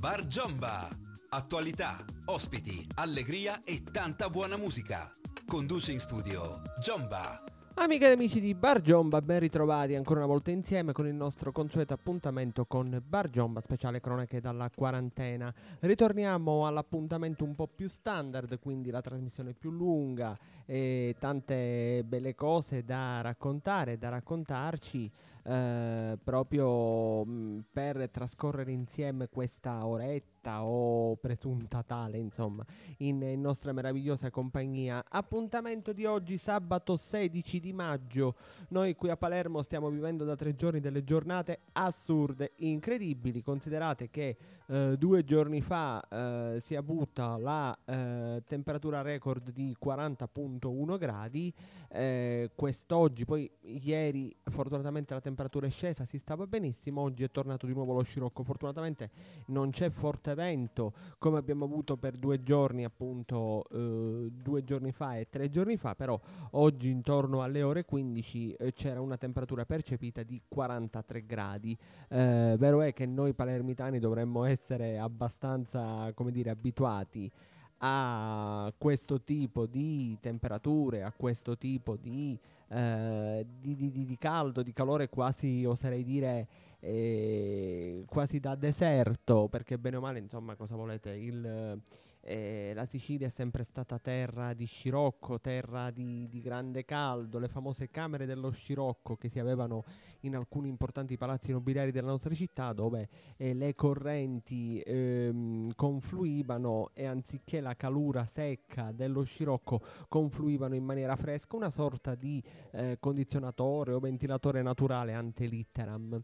Bar Giomba. Attualità, ospiti, allegria e tanta buona musica. Conduce in studio Giomba. Amiche ed amici di Bar Giomba, ben ritrovati ancora una volta insieme con il nostro consueto appuntamento con Bar Giomba, speciale cronache dalla quarantena. Ritorniamo all'appuntamento un po' più standard, quindi la trasmissione più lunga e tante belle cose da raccontare, da raccontarci. Eh, proprio mh, mm, per trascorrere insieme questa oretta o presunta tale, insomma, in, in, nostra meravigliosa compagnia. Appuntamento di oggi, sabato 16 di maggio. Noi qui a Palermo stiamo vivendo da tre giorni delle giornate assurde, incredibili. Considerate che eh, due giorni fa eh, si è avuta la eh, temperatura record di 40.1 gradi, eh, quest'oggi, poi ieri fortunatamente la temperatura è scesa, si stava benissimo, oggi è tornato di nuovo lo scirocco, fortunatamente non c'è forte vento come abbiamo avuto per due giorni appunto eh, due giorni fa e tre giorni fa, però oggi intorno alle ore 15 eh, c'era una temperatura percepita di 43 gradi, vero è che noi palermitani dovremmo essere essere abbastanza, come dire, abituati a questo tipo di temperature, a questo tipo di, eh, di, di, di caldo, di calore quasi, oserei dire, eh, quasi da deserto, perché bene o male, insomma, cosa volete, il eh, la Sicilia è sempre stata terra di scirocco, terra di, di, grande caldo, le famose camere dello scirocco che si avevano in alcuni importanti palazzi nobiliari della nostra città dove eh, le correnti ehm, confluivano e anziché la calura secca dello scirocco confluivano in maniera fresca, una sorta di eh, condizionatore o ventilatore naturale ante litteram.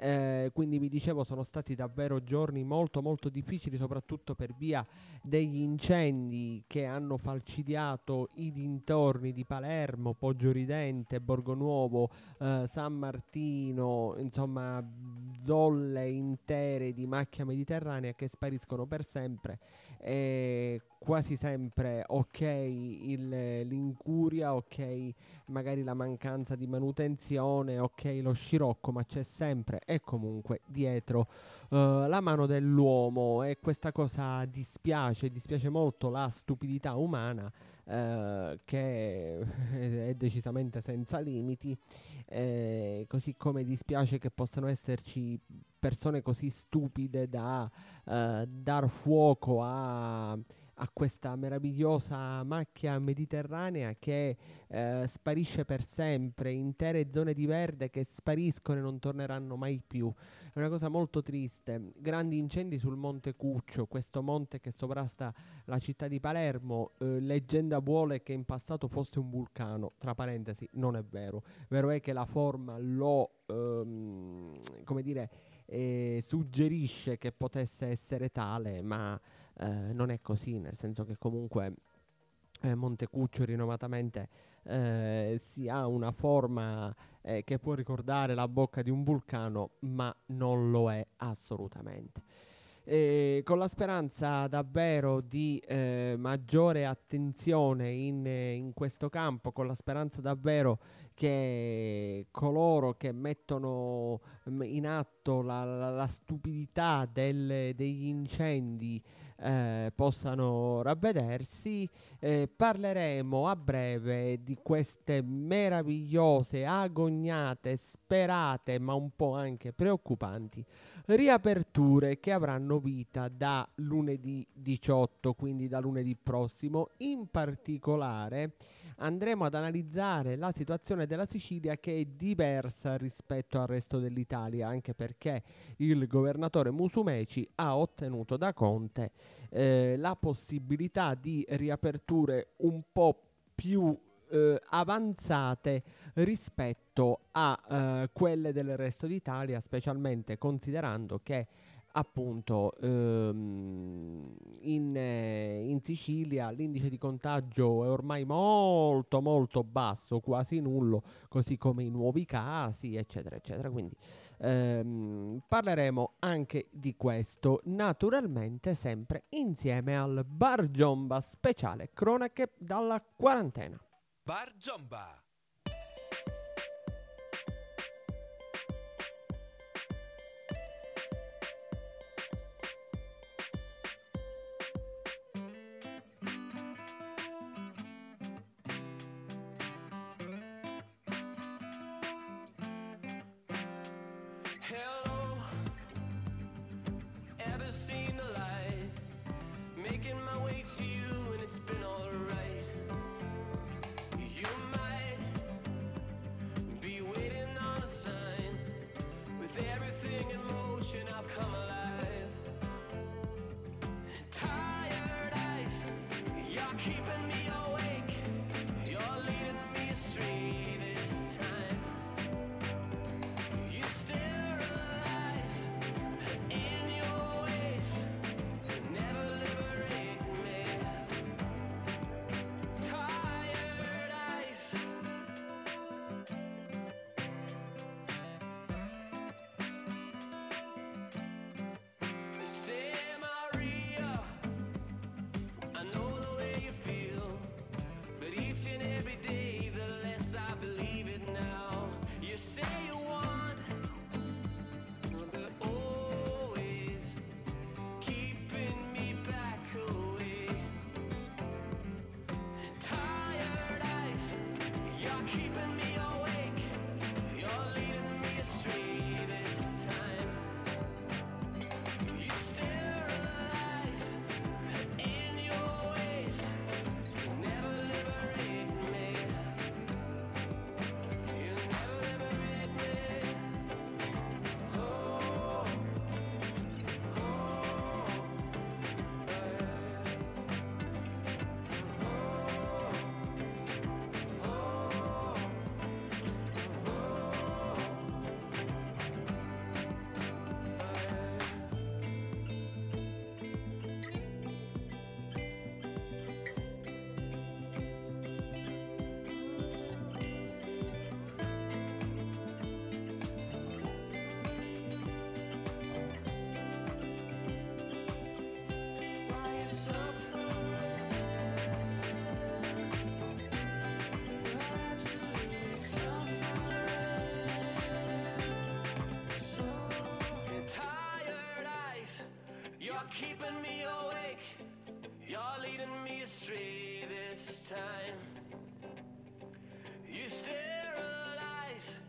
Eh, quindi vi dicevo sono stati davvero giorni molto molto difficili soprattutto per via degli incendi che hanno falcidiato i dintorni di Palermo, Poggio Ridente, Borgonuovo, eh, San Martino, insomma zolle intere di macchia mediterranea che spariscono per sempre. E quasi sempre ok il, l'incuria, ok magari la mancanza di manutenzione, ok lo scirocco, ma c'è sempre e comunque dietro uh, la mano dell'uomo. E questa cosa dispiace, dispiace molto la stupidità umana uh, che è decisamente senza limiti, eh, così come dispiace che possano esserci persone così stupide da uh, dar fuoco a a questa meravigliosa macchia mediterranea che eh, sparisce per sempre, intere zone di verde che spariscono e non torneranno mai più. È una cosa molto triste. Grandi incendi sul Monte Cuccio, questo monte che sovrasta la città di Palermo. Eh, leggenda vuole che in passato fosse un vulcano, tra parentesi, non è vero. Vero è che la forma lo, ehm, come dire, eh, suggerisce che potesse essere tale, ma eh, non è così, nel senso che comunque eh, Montecuccio rinomatamente eh, si ha una forma eh, che può ricordare la bocca di un vulcano, ma non lo è assolutamente. E con la speranza davvero di eh, maggiore attenzione in, in, questo campo, con la speranza davvero che coloro che mettono mm, in atto la, la, la stupidità del, degli incendi eh, possano ravvedersi. Eh, parleremo a breve di queste meravigliose, agognate, sperate, ma un po' anche preoccupanti riaperture che avranno vita da lunedì 18, quindi da lunedì prossimo. In particolare andremo ad analizzare la situazione della Sicilia che è diversa rispetto al resto dell'Italia, anche perché il governatore Musumeci ha ottenuto da Conte eh, la possibilità di riaperture un po' più eh, avanzate rispetto a eh, quelle del resto d'Italia, specialmente considerando che appunto ehm, in, eh, in, Sicilia l'indice di contagio è ormai molto molto basso, quasi nullo, così come i nuovi casi, eccetera, eccetera. Quindi ehm, parleremo anche di questo, naturalmente sempre insieme al Bar Giomba speciale cronache dalla quarantena. Bar Giomba keeping me awake. You're leading me astray this time. You sterilize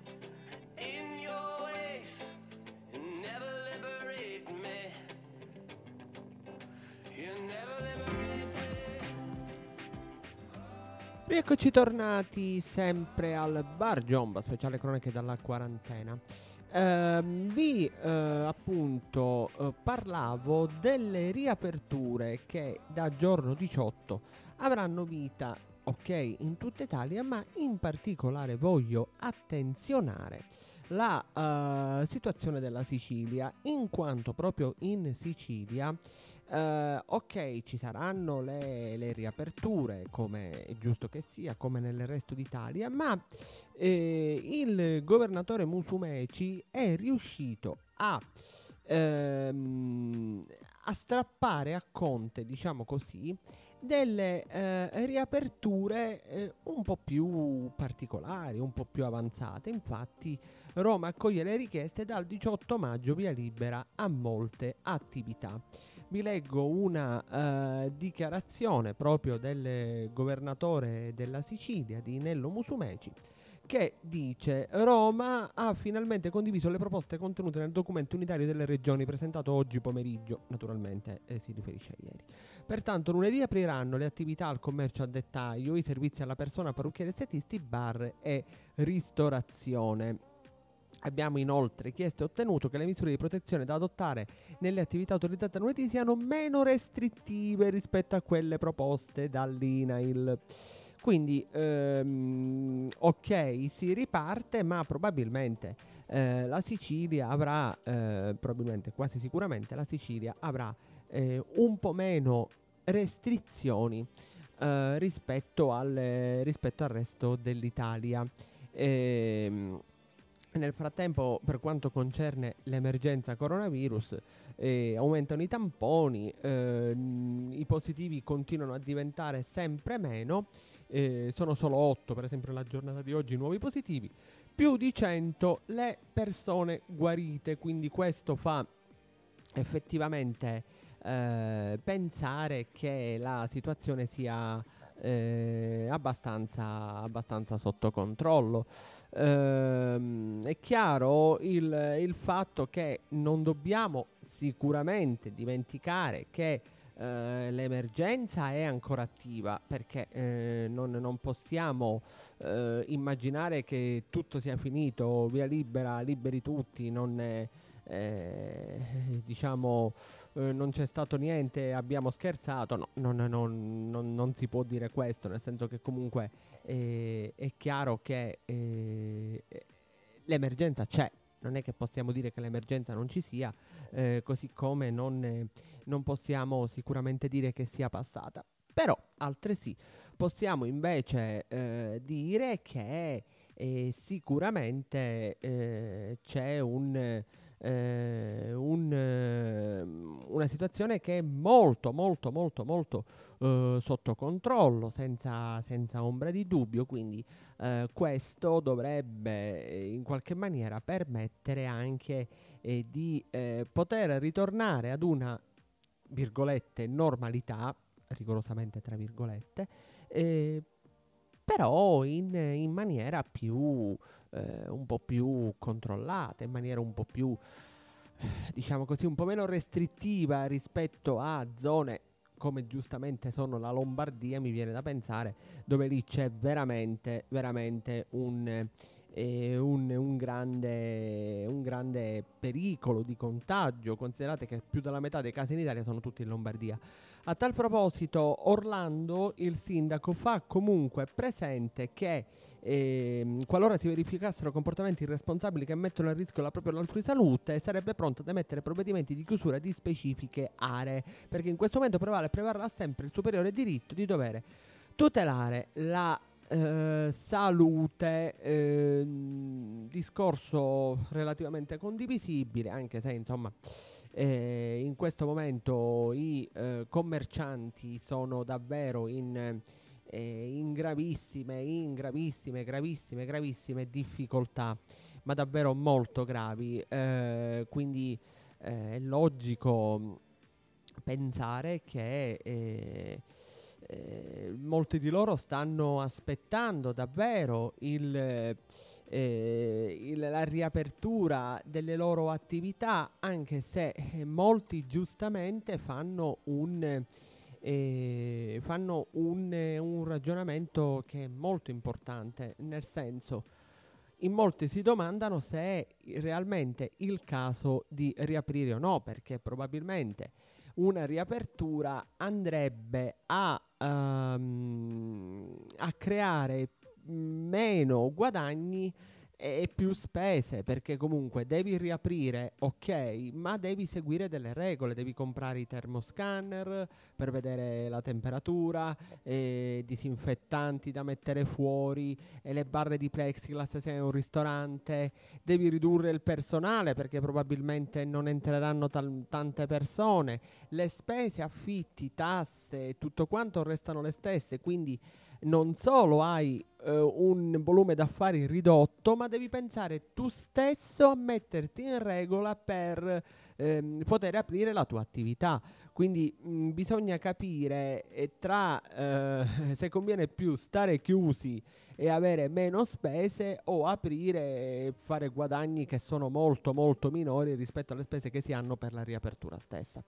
in your ways and never liberate me. You never liberate me. Rieccoci tornati sempre al Bar Giomba, speciale cronache dalla quarantena. Uh, vi uh, appunto uh, parlavo delle riaperture che da giorno 18 avranno vita, ok, in tutta Italia, ma in particolare voglio attenzionare la situazione della Sicilia, in quanto proprio in Sicilia Uh, ok, ci saranno le, le, riaperture, come è giusto che sia, come nel resto d'Italia, ma eh, il governatore Musumeci è riuscito a, ehm, a strappare a Conte, diciamo così, delle eh, riaperture eh, un po' più particolari, un po' più avanzate. Infatti Roma accoglie le richieste dal 18 maggio via libera a molte attività vi leggo una uh, dichiarazione proprio del governatore della Sicilia, di Nello Musumeci, che dice Roma ha finalmente condiviso le proposte contenute nel documento unitario delle regioni presentato oggi pomeriggio, naturalmente eh, si riferisce a ieri. Pertanto lunedì apriranno le attività al commercio a dettaglio, i servizi alla persona, parrucchieri estetisti, bar e ristorazione. Abbiamo inoltre chiesto e ottenuto che le misure di protezione da adottare nelle attività autorizzate a lunedì siano meno restrittive rispetto a quelle proposte dall'INAIL. Quindi, ehm, ok, si riparte, ma probabilmente eh, la Sicilia avrà, eh, probabilmente, quasi sicuramente, la Sicilia avrà eh, un po' meno restrizioni eh, rispetto al, rispetto, al, resto dell'Italia. Ehm, nel frattempo, per quanto concerne l'emergenza coronavirus, eh, aumentano i tamponi, eh, i positivi continuano a diventare sempre meno, eh, sono solo 8 per esempio nella giornata di oggi nuovi positivi, più di 100 le persone guarite, quindi questo fa effettivamente eh, pensare che la situazione sia eh, abbastanza, abbastanza sotto controllo. Ehm, è chiaro il, il, fatto che non dobbiamo sicuramente dimenticare che eh, l'emergenza è ancora attiva perché eh, non, non, possiamo eh, immaginare che tutto sia finito, via libera, liberi tutti, non è, eh, diciamo eh, non c'è stato niente, abbiamo scherzato, no, non, non, non, non, si può dire questo, nel senso che comunque eh, è chiaro che eh, l'emergenza c'è, non è che possiamo dire che l'emergenza non ci sia, eh, così come non, possiamo sicuramente dire che sia passata. Però altresì possiamo invece eh, dire che sicuramente c'è un, eh, un, ehm, una situazione che è molto molto molto molto eh, sotto controllo senza, senza, ombra di dubbio. Quindi eh, questo dovrebbe in qualche maniera permettere anche di poter ritornare ad una virgolette normalità rigorosamente tra virgolette, eh, però in, in, maniera più, eh, un po' più controllata, in maniera un po' più, diciamo così, un po' meno restrittiva rispetto a zone come giustamente sono la Lombardia, mi viene da pensare, dove lì c'è veramente, veramente un, eh, un, un, grande, un, grande, pericolo di contagio. Considerate che più della metà dei casi in Italia sono tutti in Lombardia. A tal proposito, Orlando, il sindaco, fa comunque presente che eh, qualora si verificassero comportamenti irresponsabili che mettono a rischio la propria o l'altrui salute, sarebbe pronto ad emettere provvedimenti di chiusura di specifiche aree, perché in questo momento prevale prevarrà sempre il superiore diritto di dover tutelare la eh, salute, eh, discorso relativamente condivisibile, anche se insomma eh, in questo momento i eh, commercianti sono davvero in, eh, in, gravissime, in gravissime, gravissime, gravissime difficoltà, ma davvero molto gravi. Eh, quindi eh, è logico pensare che eh, molti di loro stanno aspettando davvero il eh, la riapertura delle loro attività, anche se eh, molti giustamente fanno un, eh, fanno un, un ragionamento che è molto importante, nel senso in molti si domandano se è realmente il caso di riaprire o no, perché probabilmente una riapertura andrebbe a, um, a creare meno guadagni e più spese perché comunque devi riaprire ok ma devi seguire delle regole devi comprare i termoscanner per vedere la temperatura eh, disinfettanti da mettere fuori e le barre di plexiglass se è un ristorante devi ridurre il personale perché probabilmente non entreranno tal- tante persone le spese affitti tasse tutto quanto restano le stesse quindi non solo hai eh, un volume d'affari ridotto, ma devi pensare tu stesso a metterti in regola per ehm, poter aprire la tua attività. Quindi mh, mm, bisogna capire eh, tra eh, se conviene più stare chiusi e avere meno spese o aprire e fare guadagni che sono molto molto minori rispetto alle spese che si hanno per la riapertura stessa.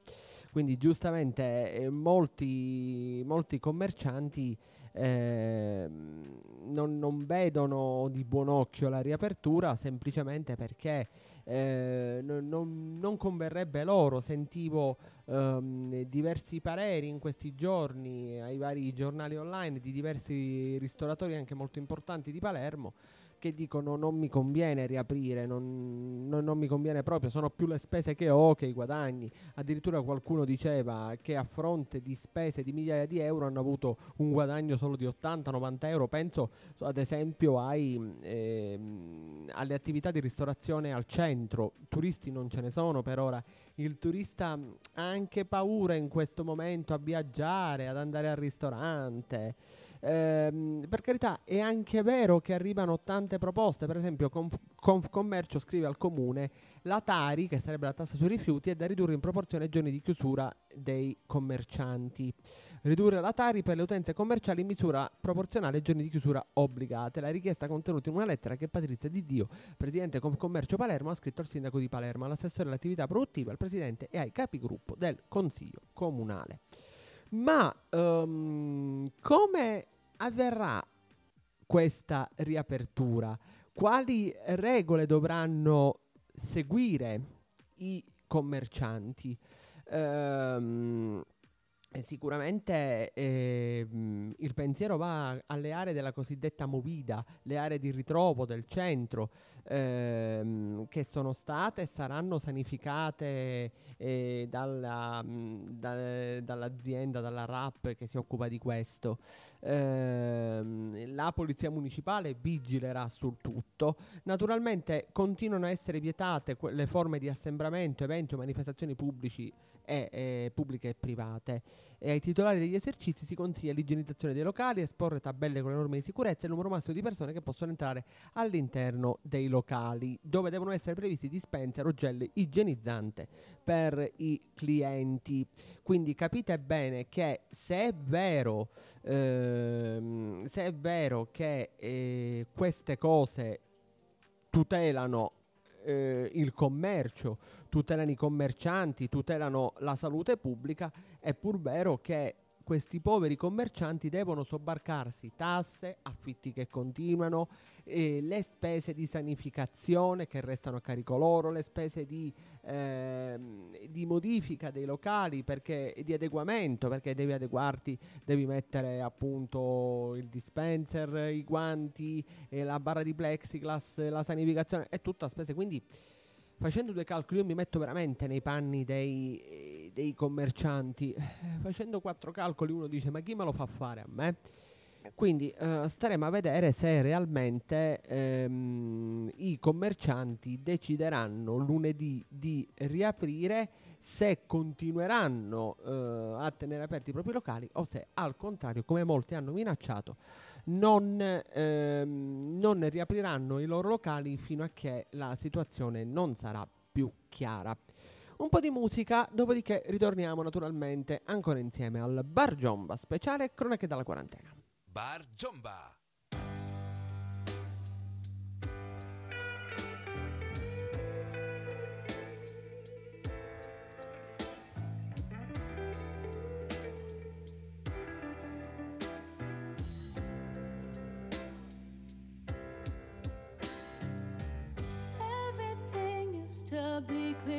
Quindi giustamente eh, molti, molti commercianti eh, non, non, vedono di buon occhio la riapertura semplicemente perché eh, non, non, converrebbe loro. Sentivo ehm, diversi pareri in questi giorni ai vari giornali online di diversi ristoratori anche molto importanti di Palermo che dicono non mi conviene riaprire, non, non, non, mi conviene proprio, sono più le spese che ho che i guadagni. Addirittura qualcuno diceva che a fronte di spese di migliaia di euro hanno avuto un guadagno solo di 80-90 euro. Penso ad esempio ai, ehm, alle attività di ristorazione al centro, turisti non ce ne sono per ora. Il turista ha anche paura in questo momento a viaggiare, ad andare al ristorante. Ehm, per carità, è anche vero che arrivano tante proposte, per esempio Conf- Confcommercio scrive al comune la Tari, che sarebbe la tassa sui rifiuti, è da ridurre in proporzione ai giorni di chiusura dei commercianti. Ridurre la Tari per le utenze commerciali in misura proporzionale ai giorni di chiusura obbligate. La richiesta contenuta in una lettera che Patrizia Di Dio, presidente Confcommercio Palermo, ha scritto al sindaco di Palermo, all'assessore all'attività produttiva, al presidente e ai capigruppo del consiglio comunale. Ma um, come avverrà questa riapertura? Quali regole dovranno seguire i commercianti. Ehm, Sicuramente eh, il pensiero va alle aree della cosiddetta movida, le aree di ritrovo del centro, ehm, che sono state e saranno sanificate eh, dalla, da, dall'azienda, dalla RAP che si occupa di questo. Ehm, la polizia municipale vigilerà sul tutto. Naturalmente continuano a essere vietate le forme di assembramento, eventi o manifestazioni pubblici e, e pubbliche e private. E ai titolari degli esercizi si consiglia l'igienizzazione dei locali, esporre tabelle con le norme di sicurezza e il numero massimo di persone che possono entrare all'interno dei locali, dove devono essere previsti dispenser o gel igienizzante per i clienti. Quindi capite bene che se è vero, ehm, se è vero che eh, queste cose tutelano eh, il commercio, tutelano i commercianti, tutelano la salute pubblica, è pur vero che questi poveri commercianti devono sobbarcarsi tasse, affitti che continuano, eh, le spese di sanificazione che restano a carico loro, le spese di, eh, di modifica dei locali, perché, di adeguamento, perché devi adeguarti, devi mettere appunto il dispenser, i guanti, eh, la barra di plexiglass, la sanificazione, è tutta spesa. Quindi facendo due calcoli, io mi metto veramente nei panni dei, dei commercianti. Facendo quattro calcoli, uno dice: Ma chi me lo fa fare a me? Quindi uh, staremo a vedere se realmente ehm, i commercianti decideranno lunedì di riaprire, se continueranno uh, a tenere aperti i propri locali o se al contrario, come molti hanno minacciato, non, ehm, non riapriranno i loro locali fino a che la situazione non sarà più chiara. Un po' di musica, dopodiché ritorniamo naturalmente ancora insieme al Bar Giomba speciale Cronache dalla quarantena. Bar Giomba.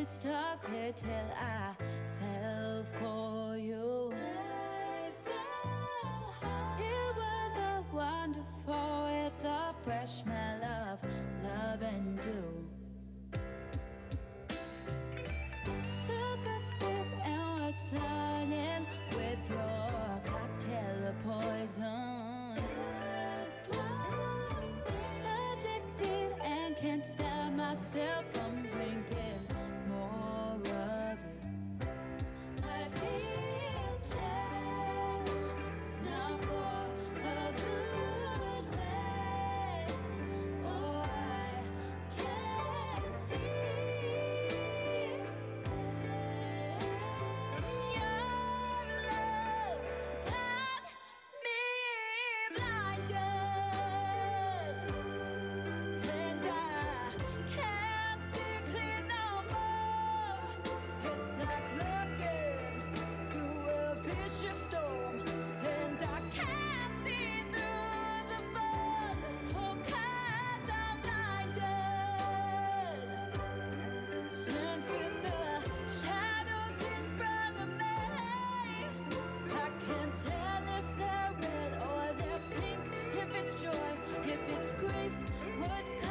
this talk here till I it's joy, if it's grief, what's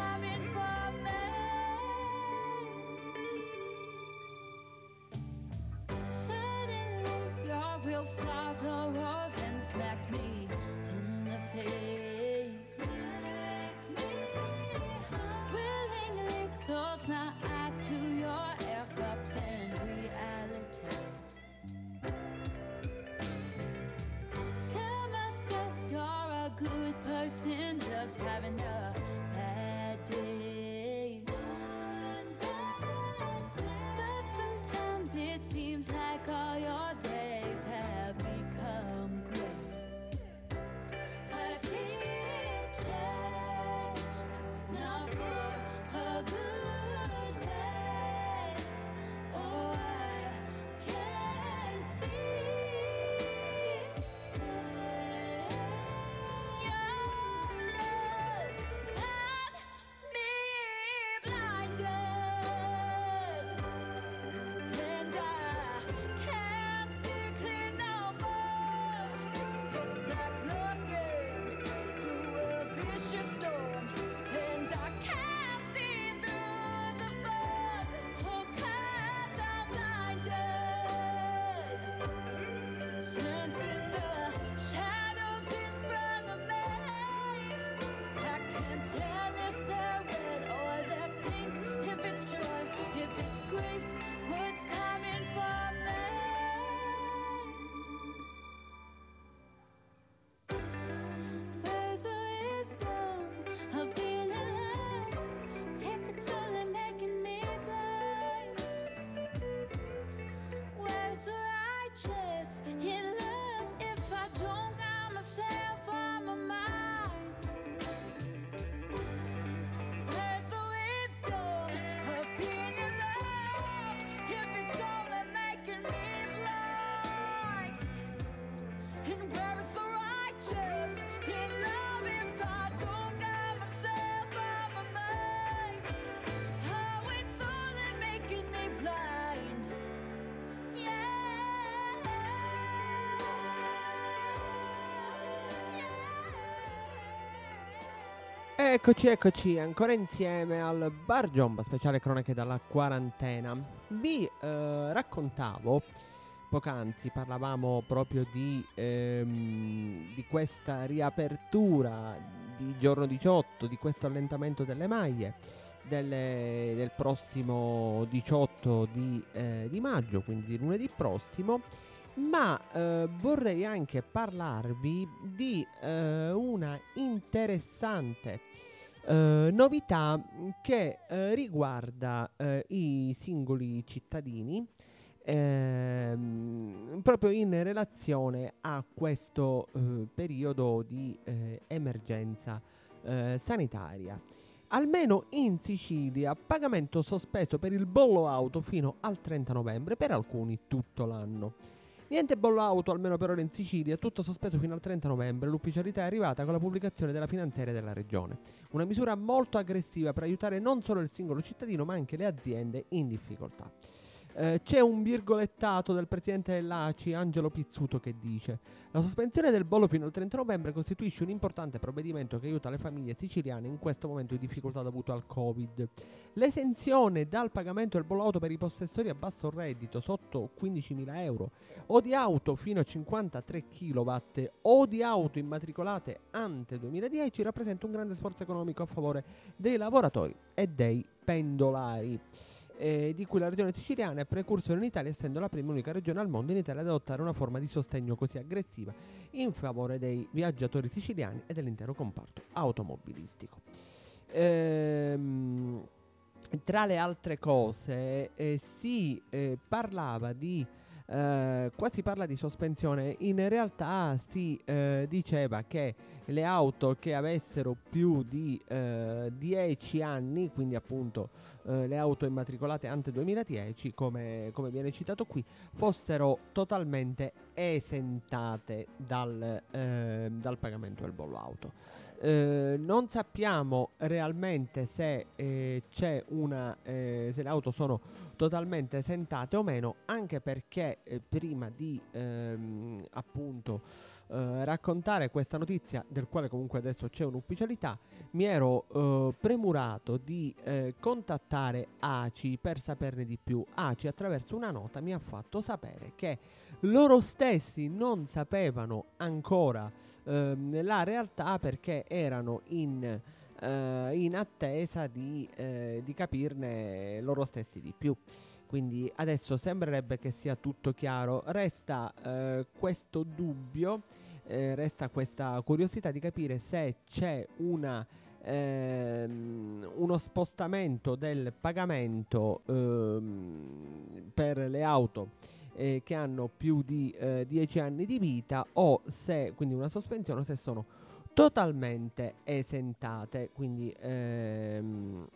tell if they're red or they're pink, if it's joy, if it's grief. Words Eccoci, eccoci, ancora insieme al Bar Giomba, speciale cronache dalla quarantena. Vi eh, raccontavo, poc'anzi parlavamo proprio di, ehm, di questa riapertura di giorno 18, di questo allentamento delle maglie delle- del prossimo 18 di, eh, di maggio, quindi di lunedì prossimo. Ma eh, vorrei anche parlarvi di eh, una interessante eh, novità che eh, riguarda eh, i singoli cittadini ehm, proprio in relazione a questo eh, periodo di emergenza sanitaria. Almeno in Sicilia, pagamento sospeso per il bollo auto fino al 30 novembre, per alcuni tutto l'anno. Niente bollo auto, almeno per ora in Sicilia, tutto sospeso fino al 30 novembre. L'ufficialità è arrivata con la pubblicazione della finanziaria della regione. Una misura molto aggressiva per aiutare non solo il singolo cittadino, ma anche le aziende in difficoltà. Eh, c'è un virgolettato del presidente dell'ACI, Angelo Pizzuto, che dice: La sospensione del bollo fino al 30 novembre costituisce un importante provvedimento che aiuta le famiglie siciliane in questo momento di difficoltà dovuto al Covid. L'esenzione dal pagamento del bollo auto per i possessori a basso reddito sotto 15.000 euro o di auto fino a 53 kW o di auto immatricolate ante 2010 rappresenta un grande sforzo economico a favore dei lavoratori e dei pendolari eh, di cui la regione siciliana è precursore in Italia, essendo la prima e unica regione al mondo in Italia ad adottare una forma di sostegno così aggressiva in favore dei viaggiatori siciliani e dell'intero comparto automobilistico. Ehm, tra le altre cose, eh, si eh, parlava di. Eh, qua si parla di sospensione, in realtà si eh, diceva che le auto che avessero più di eh, 10 anni, quindi appunto eh, le auto immatricolate ante 2010, come, come viene citato qui, fossero totalmente esentate dal, eh, dal pagamento del bollo auto. Eh, non sappiamo realmente se eh, una eh, se le auto sono totalmente esentate o meno anche perché eh, prima di ehm, appunto eh, raccontare questa notizia del quale comunque adesso c'è un'ufficialità mi ero premurato di contattare ACI per saperne di più. ACI attraverso una nota mi ha fatto sapere che loro stessi non sapevano ancora ehm, la realtà perché erano in, eh, in attesa di, eh, di capirne loro stessi di più. Quindi adesso sembrerebbe che sia tutto chiaro. Resta eh, questo dubbio, eh, resta questa curiosità di capire se c'è una, ehm, uno spostamento del pagamento ehm, per le auto eh, che hanno più di eh, 10 anni di vita o se, quindi una sospensione, se sono totalmente esentate. Quindi ehm,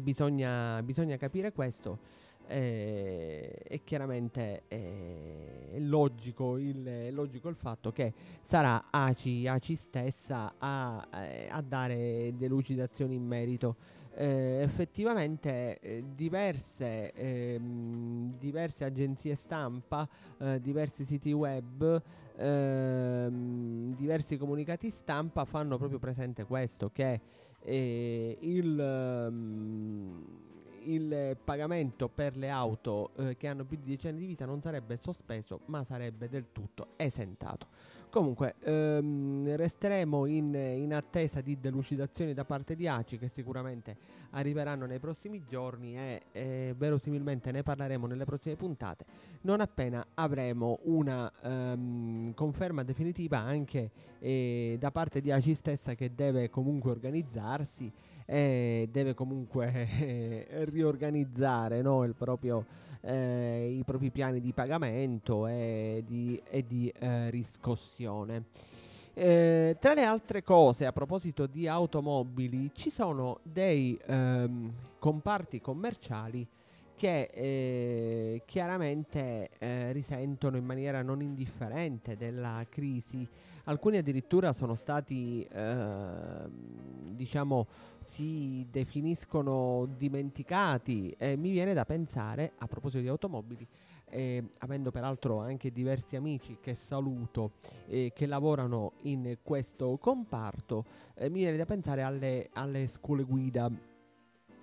bisogna, bisogna capire questo. eh, e chiaramente eh, è, logico il, è logico il fatto che sarà ACI, ACI stessa a, eh, a dare delucidazioni in merito eh, effettivamente eh, diverse, ehm, diverse agenzie stampa, eh, diversi siti web, ehm, diversi comunicati stampa fanno proprio presente questo, che eh, il, ehm, il pagamento per le auto eh, che hanno più di 10 anni di vita non sarebbe sospeso ma sarebbe del tutto esentato. Comunque ehm, resteremo in, in attesa di delucidazioni da parte di ACI che sicuramente arriveranno nei prossimi giorni e eh, verosimilmente ne parleremo nelle prossime puntate. Non appena avremo una ehm, conferma definitiva anche eh, da parte di ACI stessa che deve comunque organizzarsi e deve comunque eh, riorganizzare no, il proprio, eh, i propri piani di pagamento e di, e di eh, riscossione. Eh, tra le altre cose, a proposito di automobili, ci sono dei ehm, comparti commerciali che eh, chiaramente eh, risentono in maniera non indifferente della crisi. Alcuni addirittura sono stati, ehm, diciamo, si definiscono dimenticati. E mi viene da pensare, a proposito di automobili, eh, avendo peraltro anche diversi amici che saluto eh, che lavorano in questo comparto, eh, mi viene da pensare alle, alle scuole guida.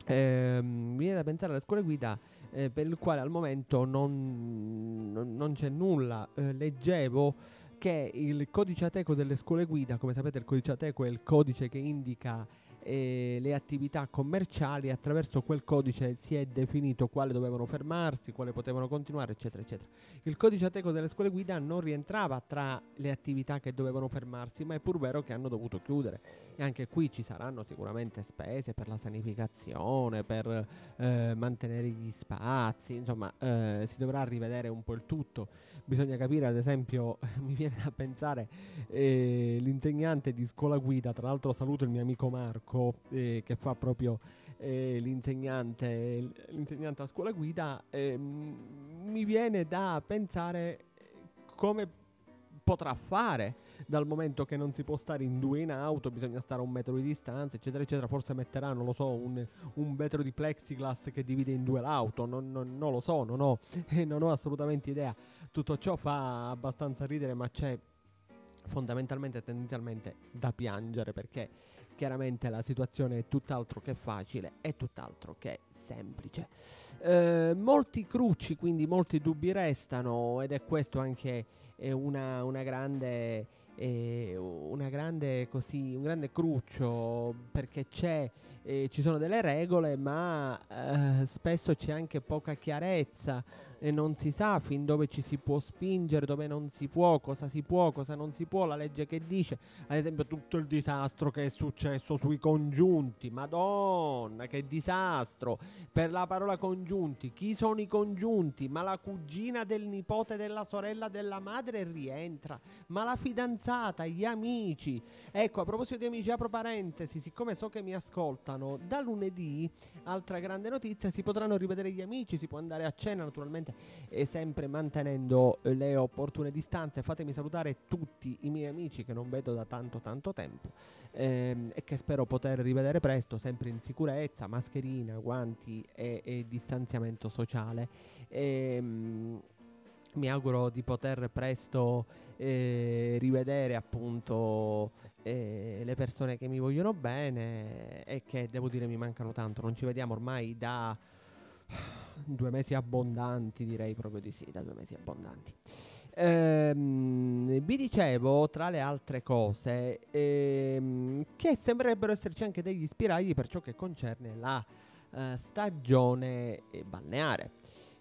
Ehm, mi viene da pensare alle scuole guida eh, per il quale al momento non, non- non c'è nulla. Eh, leggevo che il codice ateco delle scuole guida, come sapete il codice ateco è il codice che indica eh, le attività commerciali, attraverso quel codice si è definito quale dovevano fermarsi, quale potevano continuare, eccetera, eccetera. Il codice ateco delle scuole guida non rientrava tra le attività che dovevano fermarsi, ma è pur vero che hanno dovuto chiudere. E anche qui ci saranno sicuramente spese per la sanificazione, per eh, mantenere gli spazi, insomma eh, si dovrà rivedere un po' il tutto. Bisogna capire, ad esempio, mi viene da pensare eh, l'insegnante di scuola guida, tra l'altro saluto il mio amico Marco eh, che fa proprio eh, l'insegnante, l'insegnante a scuola guida, ehm, mi viene da pensare come potrà fare dal momento che non si può stare in due in auto, bisogna stare a un metro di distanza, eccetera, eccetera. Forse metteranno, lo so, un, un vetro di plexiglass che divide in due l'auto. Non, non- non lo so, non ho, non ho assolutamente idea. Tutto ciò fa abbastanza ridere, ma c'è fondamentalmente, tendenzialmente da piangere perché chiaramente la situazione è tutt'altro che facile, è tutt'altro che semplice. Eh, molti crucci, quindi molti dubbi restano ed è questo anche eh, una, una grande eh, una grande così un grande cruccio perché eh, ci sono delle regole ma eh, spesso c'è anche poca chiarezza e non si sa fin dove ci si può spingere, dove non si può, cosa si può, cosa non si può, la legge che dice, ad esempio tutto il disastro che è successo sui congiunti, madonna che disastro, per la parola congiunti, chi sono i congiunti? Ma la cugina del nipote della sorella della madre rientra, ma la fidanzata, gli amici, ecco a proposito di amici, apro parentesi, siccome so che mi ascoltano, da lunedì, altra grande notizia, si potranno rivedere gli amici, si può andare a cena naturalmente e sempre mantenendo eh, le opportune distanze. Fatemi salutare tutti i miei amici che non vedo da tanto tanto tempo ehm, e che spero poter rivedere presto, sempre in sicurezza, mascherina, guanti e, e distanziamento sociale. Ehm, mi auguro di poter presto eh, rivedere appunto eh, le persone che mi vogliono bene e che devo dire mi mancano tanto. Non ci vediamo ormai da due mesi abbondanti, direi proprio di sì, da due mesi abbondanti. Ehm, vi dicevo, tra le altre cose, ehm, che sembrerebbero esserci anche degli spiragli per ciò che concerne la eh, stagione eh, balneare.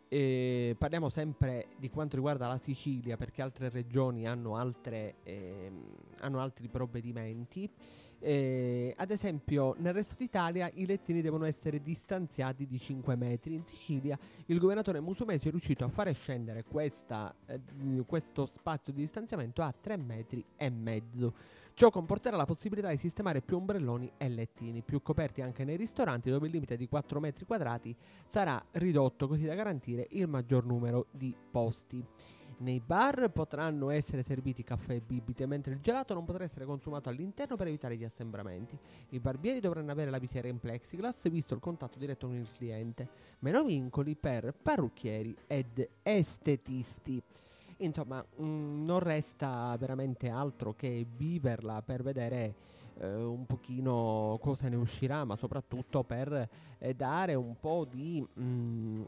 Eh, parliamo sempre di quanto riguarda la Sicilia perché altre regioni hanno, altre, ehm, hanno altri provvedimenti. Eh, ad esempio, nel resto d'Italia i lettini devono essere distanziati di 5 metri. In Sicilia il governatore Musumeci è riuscito a fare scendere questa, eh, questo spazio di distanziamento a 3 metri e mezzo. Ciò comporterà la possibilità di sistemare più ombrelloni e lettini, più coperti anche nei ristoranti dove il limite di 4 metri quadrati sarà ridotto così da garantire il maggior numero di posti. Nei bar potranno essere serviti caffè e bibite, mentre il gelato non potrà essere consumato all'interno per evitare gli assembramenti. I barbieri dovranno avere la visiera in plexiglass visto il contatto diretto con il cliente. Meno vincoli per parrucchieri ed estetisti. Insomma, mm, non resta veramente altro che viverla per vedere eh, un pochino cosa ne uscirà, ma soprattutto per eh, dare un po' di, mm,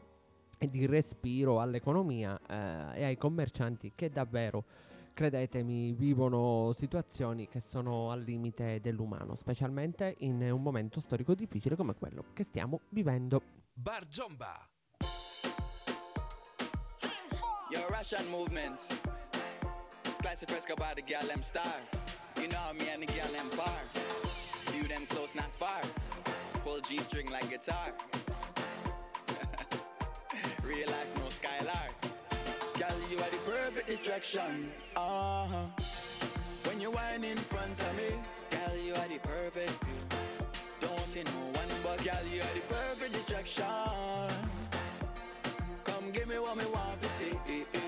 di respiro all'economia eh, e ai commercianti che davvero, credetemi, vivono situazioni che sono al limite dell'umano, specialmente in un momento storico difficile come quello che stiamo vivendo. Bar Jomba. Yo, Russian movements. Classy fresco by the gal them star. You know me and the gal them far. View them close, not far. Pull G string like guitar. Real life, no skylar. Gal, you are the perfect distraction. Uh huh. When you whine in front of me, gal, you are the perfect. Don't see no one but gal, you are the perfect distraction. Come give me what me want to see.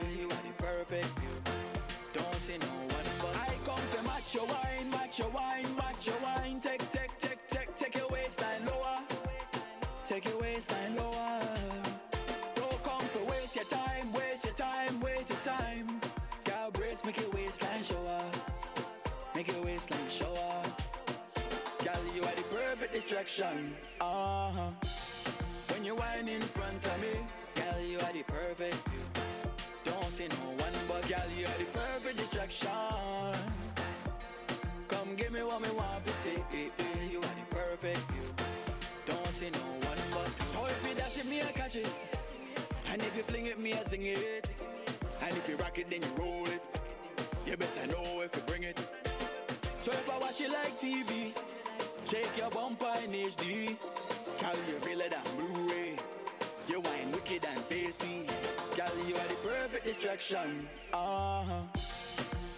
Uh huh. When you whine in front of me, girl, you are the perfect. Don't see no one but girl, you are the perfect distraction. Come give me what me want to see. You are the perfect. Don't see no one but So if you dash it, me I catch it. And if you fling it, me I sing it. And if you rock it, then you roll it. You better know if you bring it. So if I watch it like TV, shake your bumper in HD. Girl, you it on Blu-ray. You wine wicked and tasty. Girl, you are the perfect distraction. Uh-huh.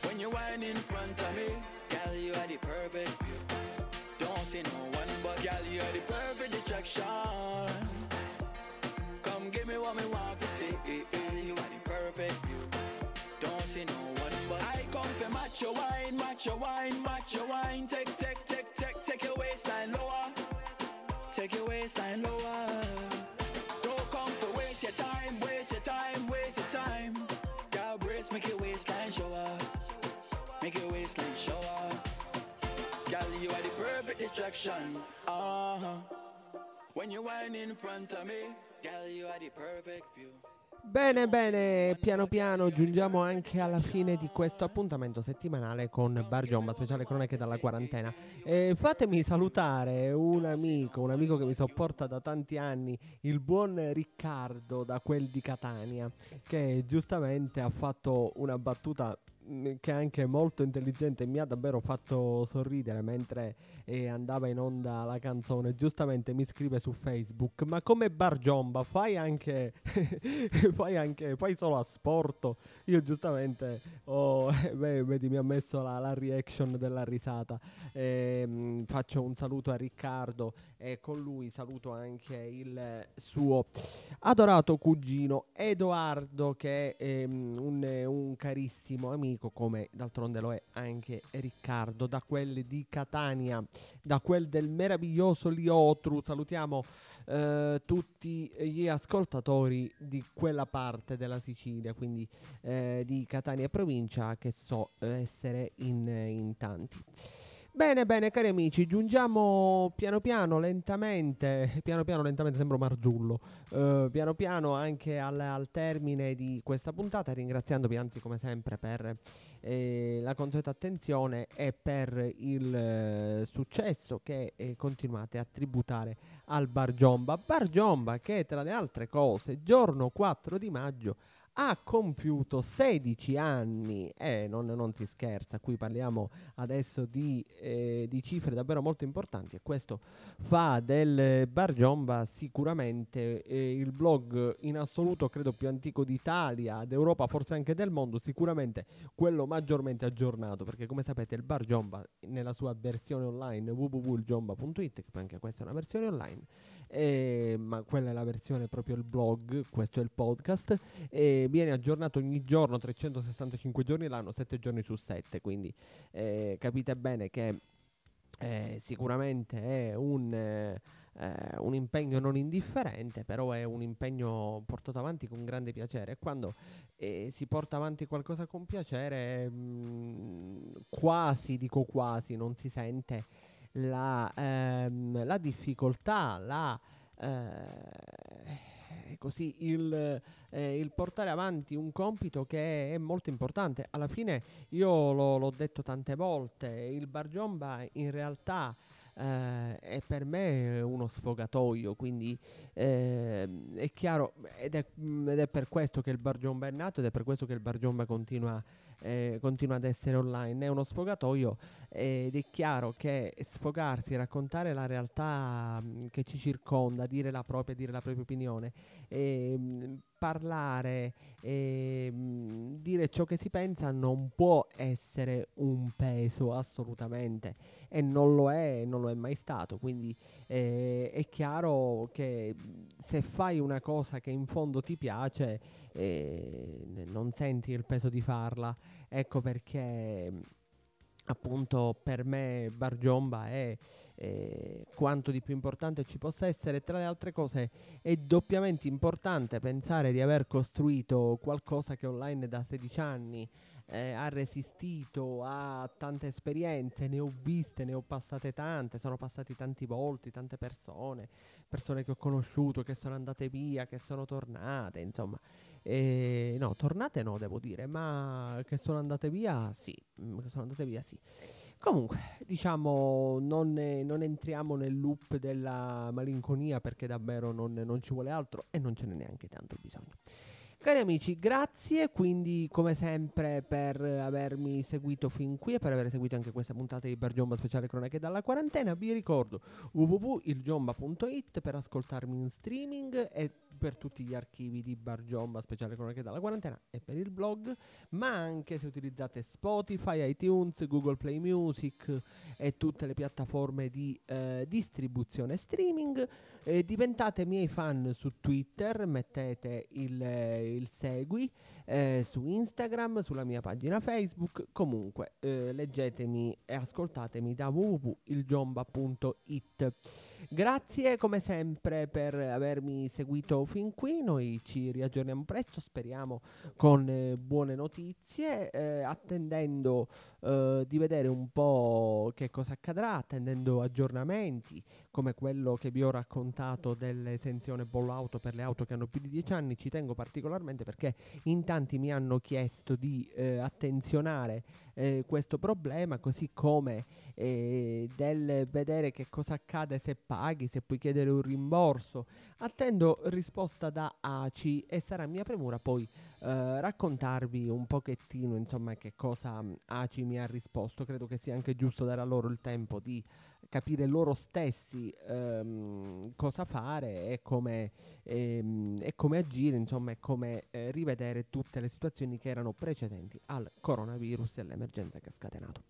When you whine in front of me, girl, you are the perfect view. Don't see no one but girl, you are the perfect distraction. Come give me what me want to see. You are the perfect view. Don't see no one but I come to match your wine, match your wine, match your wine. Take, take, waistline lower. Don't come to waste your time, waste your time, waste your time. Girl, brace, make your waistline show up. Make your waistline show up. Girl, you are the perfect distraction. Uh huh. When you whine in front of me, girl, you are the perfect view. Bene, bene, piano piano giungiamo anche alla fine di questo appuntamento settimanale con Bar Giomba, speciale cronache dalla quarantena. E fatemi salutare un amico, un amico che mi sopporta da tanti anni, il buon Riccardo da quel di Catania, che giustamente ha fatto una battuta mh, che è anche molto intelligente e mi ha davvero fatto sorridere mentre eh, andava in onda la canzone. Giustamente mi scrive su Facebook: Ma come Bar Giomba fai anche, fai anche, fai solo a sporto? Io giustamente, oh, beh, vedi, mi ha messo la, la reaction della risata. Ehm, faccio un saluto a Riccardo e con lui saluto anche il suo adorato cugino Edoardo che è ehm, un, un carissimo amico come d'altronde lo è anche Riccardo da quel di Catania da quel del meraviglioso Liotru salutiamo eh, tutti gli ascoltatori di quella parte della Sicilia quindi eh, di Catania e provincia che so eh, essere in, in tanti Bene, bene, cari amici, giungiamo piano piano, lentamente, piano piano, lentamente, sembro Marzullo, eh, piano piano anche al, al termine di questa puntata, ringraziandovi anzi come sempre per eh, la consueta attenzione e per il eh, successo che eh, continuate a tributare al Bar Giomba. Bar Giomba che tra le altre cose, giorno 4 di maggio, ha compiuto 16 anni. E non, non si scherza, qui parliamo adesso di, eh, di cifre davvero molto importanti e questo fa del Bar Giomba sicuramente eh, il blog in assoluto credo più antico d'Italia, d'Europa, forse anche del mondo, sicuramente quello maggiormente aggiornato perché come sapete il Bar Giomba nella sua versione online www.giomba.it, che anche questa è una versione online, eh, ma quella è la versione proprio il blog, questo è il podcast e viene aggiornato ogni giorno, 365 giorni l'anno, 7 giorni su 7, quindi eh, capite bene che eh, sicuramente è un, eh, un impegno non indifferente, però è un impegno portato avanti con grande piacere. E quando eh, si porta avanti qualcosa con piacere, mh, quasi, dico quasi, non si sente la, ehm, la difficoltà, la, eh, così, il, eh, il portare avanti un compito che è molto importante. Alla fine io lo- l'ho detto tante volte, il bar Giomba in realtà eh, è per me uno sfogatoio, quindi ehm, è chiaro ed è, ed è per questo che il bar Giomba è nato ed è per questo che il bar Giomba continua, eh, continua ad essere online. È uno sfogatoio ed è chiaro che sfogarsi, raccontare la realtà mm, che ci circonda, dire la propria, dire la propria opinione, ehm, parlare, ehm, dire ciò che si pensa non può essere un peso assolutamente e non lo è, non lo è mai stato. Quindi eh, è chiaro che mh, se fai una cosa che in fondo ti piace, eh, non senti il peso di farla. Ecco perché mh, appunto per me Bar Giomba è eh, quanto di più importante ci possa essere. Tra le altre cose è doppiamente importante pensare di aver costruito qualcosa che online da 16 anni eh, ha resistito a tante esperienze, ne ho viste, ne ho passate tante, sono passati tanti volti, tante persone, persone che ho conosciuto, che sono andate via, che sono tornate, insomma. Eh, no, tornate no, devo dire, ma che sono andate via, sì, mm, che sono andate via, sì. Comunque, diciamo, non, non entriamo nel loop della malinconia perché davvero non, non ci vuole altro e non ce n'è neanche tanto bisogno. Cari amici, grazie quindi come sempre per avermi seguito fin qui e per aver seguito anche questa puntata di Bargiomba speciale cronache dalla quarantena. Vi ricordo www.ilgiomba.it per ascoltarmi in streaming e per tutti gli archivi di Bargiomba speciale cronache dalla quarantena e per il blog, ma anche se utilizzate Spotify, iTunes, Google Play Music e tutte le piattaforme di eh, distribuzione streaming. Eh, diventate miei fan su Twitter, mettete il, il segui eh, su Instagram, sulla mia pagina Facebook. Comunque, eh, leggetemi e ascoltatemi da www.ilgiomba.it. Grazie come sempre per avermi seguito fin qui. Noi ci riaggiorniamo presto, speriamo con eh, buone notizie, eh, attendendo eh, di vedere un po' che cosa accadrà, attendendo aggiornamenti come quello che vi ho raccontato dell'esenzione bollo auto per le auto che hanno più di 10 anni. Ci tengo particolarmente perché in tanti mi hanno chiesto di eh, attenzionare eh, questo problema, così come eh, del vedere che cosa accade se paghi, se puoi chiedere un rimborso. Attendo risposta da ACI e sarà mia premura poi eh, raccontarvi un pochettino insomma che cosa mh, ACI mi ha risposto. Credo che sia anche giusto dare a loro il tempo di capire loro stessi ehm, cosa fare e come, ehm, e come agire, insomma, e come eh, rivedere tutte le situazioni che erano precedenti al coronavirus e all'emergenza che ha scatenato.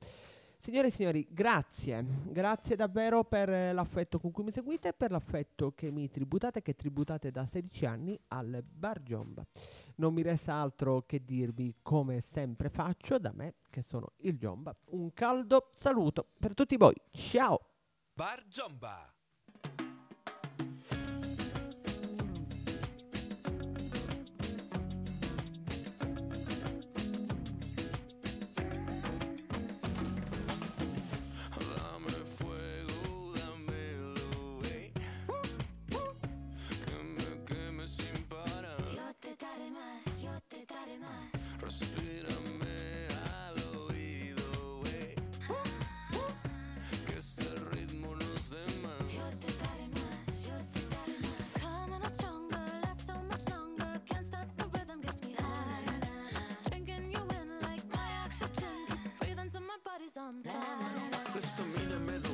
Signore e signori, grazie, grazie davvero per eh, l'affetto con cui mi seguite e per l'affetto che mi tributate, che tributate da 16 anni al Bar Giomba. Non mi resta altro che dirvi, come sempre faccio, da me, che sono il Giomba, un caldo saluto per tutti voi. Ciao! Bar Giomba. Mírame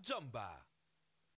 Bar Giomba.